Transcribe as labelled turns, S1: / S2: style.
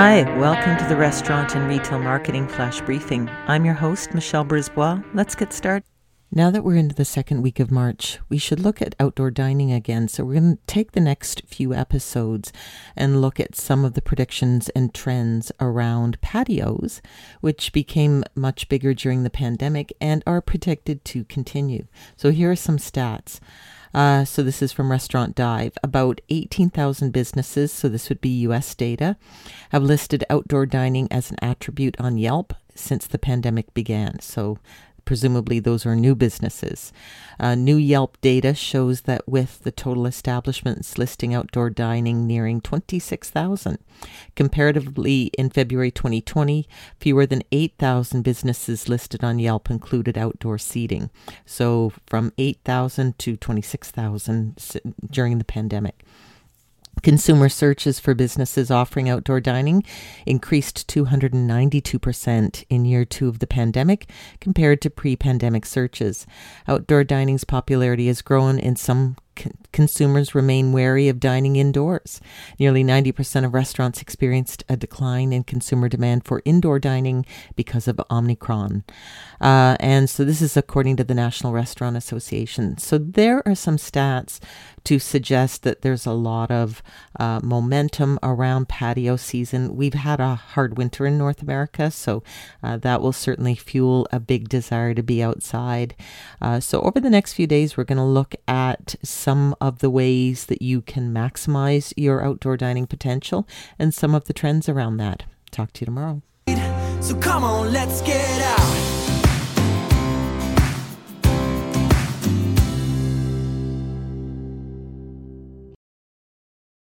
S1: Hi, welcome to the Restaurant and Retail Marketing Flash Briefing. I'm your host, Michelle Brisbois. Let's get started. Now that we're into the second week of March, we should look at outdoor dining again. So, we're going to take the next few episodes and look at some of the predictions and trends around patios, which became much bigger during the pandemic and are predicted to continue. So, here are some stats. Uh, so this is from Restaurant Dive. About 18,000 businesses, so this would be US data, have listed outdoor dining as an attribute on Yelp since the pandemic began. So presumably those are new businesses. Uh, new Yelp data shows that with the total establishments listing outdoor dining nearing 26,000. Comparatively, in February 2020, fewer than 8,000 businesses listed on Yelp included outdoor seating. So from 8,000 to 26,000 during the pandemic. Consumer searches for businesses offering outdoor dining increased 292% in year two of the pandemic compared to pre pandemic searches. Outdoor dining's popularity has grown in some consumers remain wary of dining indoors. Nearly 90% of restaurants experienced a decline in consumer demand for indoor dining because of Omicron. Uh, and so this is according to the National Restaurant Association. So there are some stats to suggest that there's a lot of uh, momentum around patio season. We've had a hard winter in North America, so uh, that will certainly fuel a big desire to be outside. Uh, so over the next few days, we're going to look at some of the ways that you can maximize your outdoor dining potential and some of the trends around that. Talk to you tomorrow. So come on, let's get out.